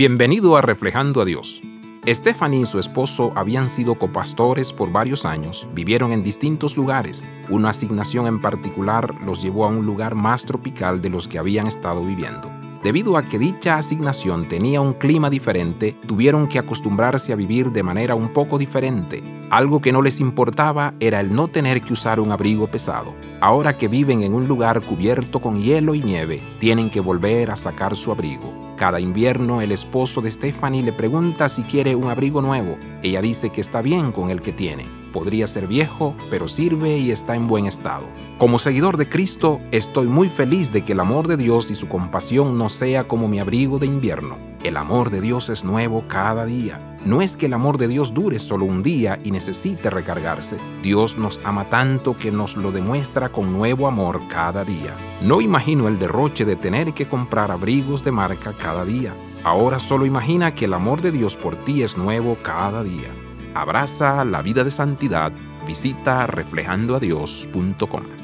Bienvenido a Reflejando a Dios. Stephanie y su esposo habían sido copastores por varios años, vivieron en distintos lugares. Una asignación en particular los llevó a un lugar más tropical de los que habían estado viviendo. Debido a que dicha asignación tenía un clima diferente, tuvieron que acostumbrarse a vivir de manera un poco diferente. Algo que no les importaba era el no tener que usar un abrigo pesado. Ahora que viven en un lugar cubierto con hielo y nieve, tienen que volver a sacar su abrigo. Cada invierno el esposo de Stephanie le pregunta si quiere un abrigo nuevo. Ella dice que está bien con el que tiene. Podría ser viejo, pero sirve y está en buen estado. Como seguidor de Cristo, estoy muy feliz de que el amor de Dios y su compasión no sea como mi abrigo de invierno. El amor de Dios es nuevo cada día. No es que el amor de Dios dure solo un día y necesite recargarse. Dios nos ama tanto que nos lo demuestra con nuevo amor cada día. No imagino el derroche de tener que comprar abrigos de marca cada día. Ahora solo imagina que el amor de Dios por ti es nuevo cada día. Abraza la vida de santidad. Visita reflejandoadios.com.